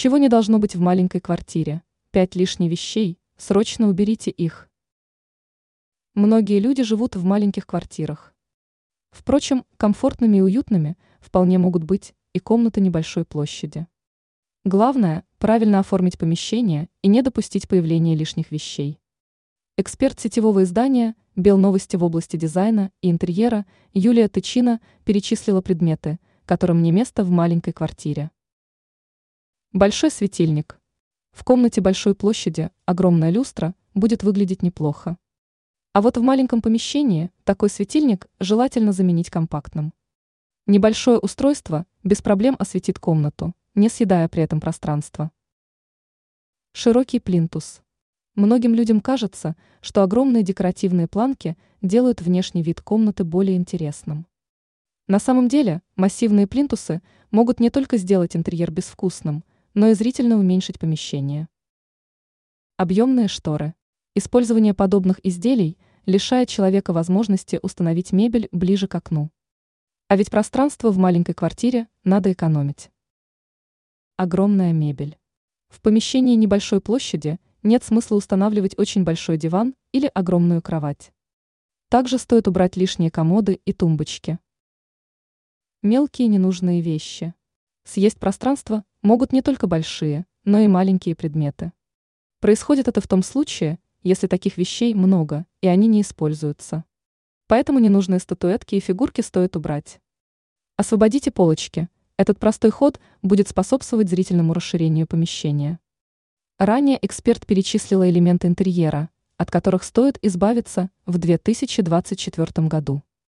Чего не должно быть в маленькой квартире? Пять лишних вещей, срочно уберите их. Многие люди живут в маленьких квартирах. Впрочем, комфортными и уютными вполне могут быть и комнаты небольшой площади. Главное – правильно оформить помещение и не допустить появления лишних вещей. Эксперт сетевого издания «Белновости» в области дизайна и интерьера Юлия Тычина перечислила предметы, которым не место в маленькой квартире. Большой светильник. В комнате большой площади огромная люстра будет выглядеть неплохо. А вот в маленьком помещении такой светильник желательно заменить компактным. Небольшое устройство без проблем осветит комнату, не съедая при этом пространство. Широкий плинтус. Многим людям кажется, что огромные декоративные планки делают внешний вид комнаты более интересным. На самом деле массивные плинтусы могут не только сделать интерьер безвкусным, но и зрительно уменьшить помещение. Объемные шторы. Использование подобных изделий лишает человека возможности установить мебель ближе к окну. А ведь пространство в маленькой квартире надо экономить. Огромная мебель. В помещении небольшой площади нет смысла устанавливать очень большой диван или огромную кровать. Также стоит убрать лишние комоды и тумбочки. Мелкие ненужные вещи. Съесть пространство могут не только большие, но и маленькие предметы. Происходит это в том случае, если таких вещей много, и они не используются. Поэтому ненужные статуэтки и фигурки стоит убрать. Освободите полочки. Этот простой ход будет способствовать зрительному расширению помещения. Ранее эксперт перечислила элементы интерьера, от которых стоит избавиться в 2024 году.